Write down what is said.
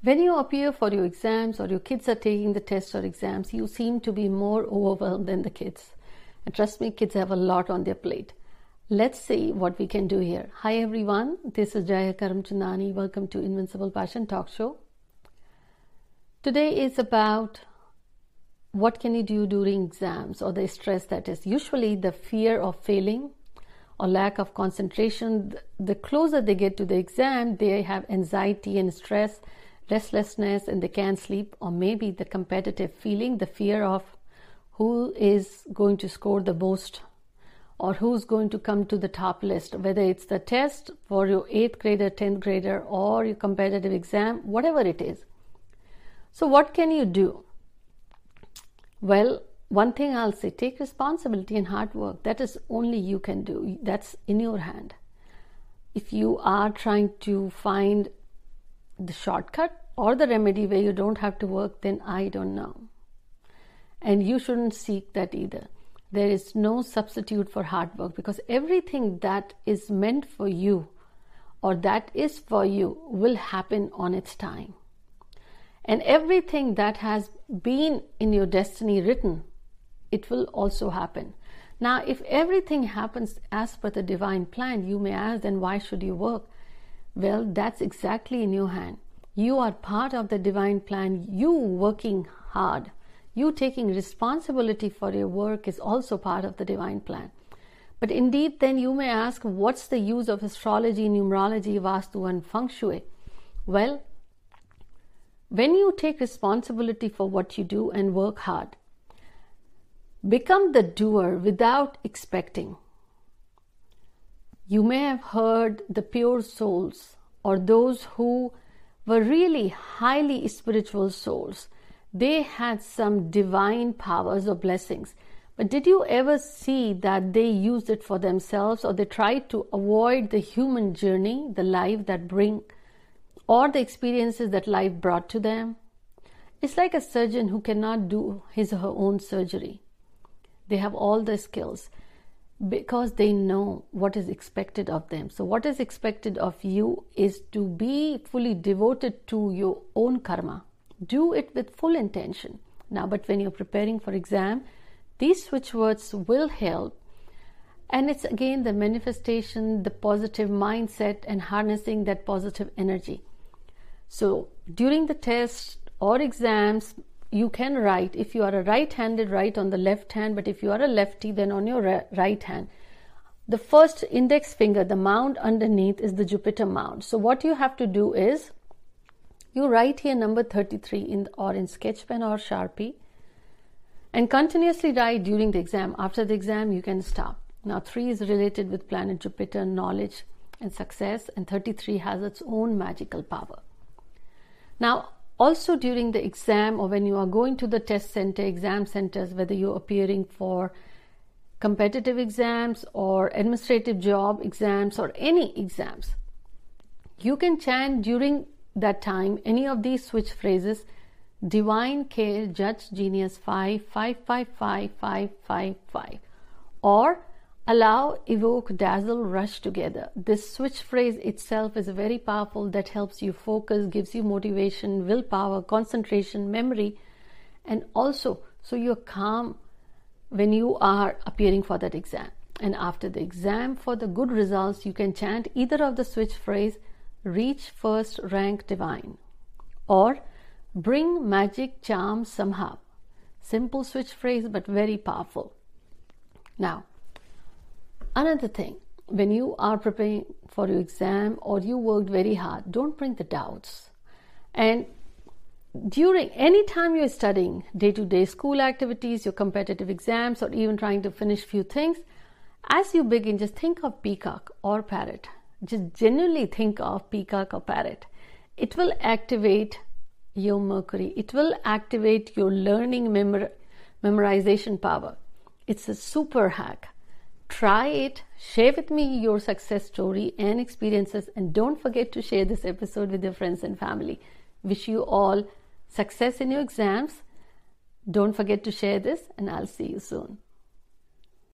When you appear for your exams or your kids are taking the tests or exams, you seem to be more overwhelmed than the kids. And trust me, kids have a lot on their plate. Let's see what we can do here. Hi everyone, this is Jaya Karamchandani. Welcome to Invincible Passion Talk Show. Today is about what can you do during exams or the stress that is usually the fear of failing or lack of concentration. The closer they get to the exam, they have anxiety and stress restlessness and they can't sleep, or maybe the competitive feeling, the fear of who is going to score the most or who's going to come to the top list, whether it's the test for your 8th grader, 10th grader, or your competitive exam, whatever it is. So, what can you do? Well, one thing I'll say take responsibility and hard work. That is only you can do, that's in your hand. If you are trying to find the shortcut or the remedy where you don't have to work, then I don't know. And you shouldn't seek that either. There is no substitute for hard work because everything that is meant for you or that is for you will happen on its time. And everything that has been in your destiny written, it will also happen. Now, if everything happens as per the divine plan, you may ask, then why should you work? Well, that's exactly in your hand. You are part of the divine plan. You working hard, you taking responsibility for your work is also part of the divine plan. But indeed, then you may ask, what's the use of astrology, numerology, Vastu, and Feng Shui? Well, when you take responsibility for what you do and work hard, become the doer without expecting. You may have heard the pure souls or those who were really highly spiritual souls. They had some divine powers or blessings. But did you ever see that they used it for themselves or they tried to avoid the human journey, the life that bring or the experiences that life brought to them? It's like a surgeon who cannot do his or her own surgery. They have all the skills because they know what is expected of them. So, what is expected of you is to be fully devoted to your own karma. Do it with full intention. Now, but when you're preparing for exam, these switch words will help. And it's again the manifestation, the positive mindset, and harnessing that positive energy. So, during the test or exams, you can write if you are a right handed write on the left hand but if you are a lefty then on your right hand. The first index finger the mound underneath is the jupiter mound. So what you have to do is you write here number 33 in or in sketch pen or sharpie and continuously write during the exam. After the exam you can stop. Now 3 is related with planet jupiter knowledge and success and 33 has its own magical power. Now also during the exam or when you are going to the test center exam centers whether you're appearing for competitive exams or administrative job exams or any exams you can chant during that time any of these switch phrases divine care judge genius 5 5 5 5 5 5 5 or Allow, evoke, dazzle, rush together. This switch phrase itself is very powerful that helps you focus, gives you motivation, willpower, concentration, memory, and also so you're calm when you are appearing for that exam. And after the exam, for the good results, you can chant either of the switch phrase reach first rank divine or bring magic charm somehow. Simple switch phrase, but very powerful. Now, Another thing, when you are preparing for your exam or you worked very hard, don't bring the doubts. And during any time you're studying day to day school activities, your competitive exams, or even trying to finish few things, as you begin, just think of peacock or parrot. Just genuinely think of peacock or parrot. It will activate your mercury. It will activate your learning memor- memorization power. It's a super hack. Try it, share with me your success story and experiences, and don't forget to share this episode with your friends and family. Wish you all success in your exams. Don't forget to share this, and I'll see you soon.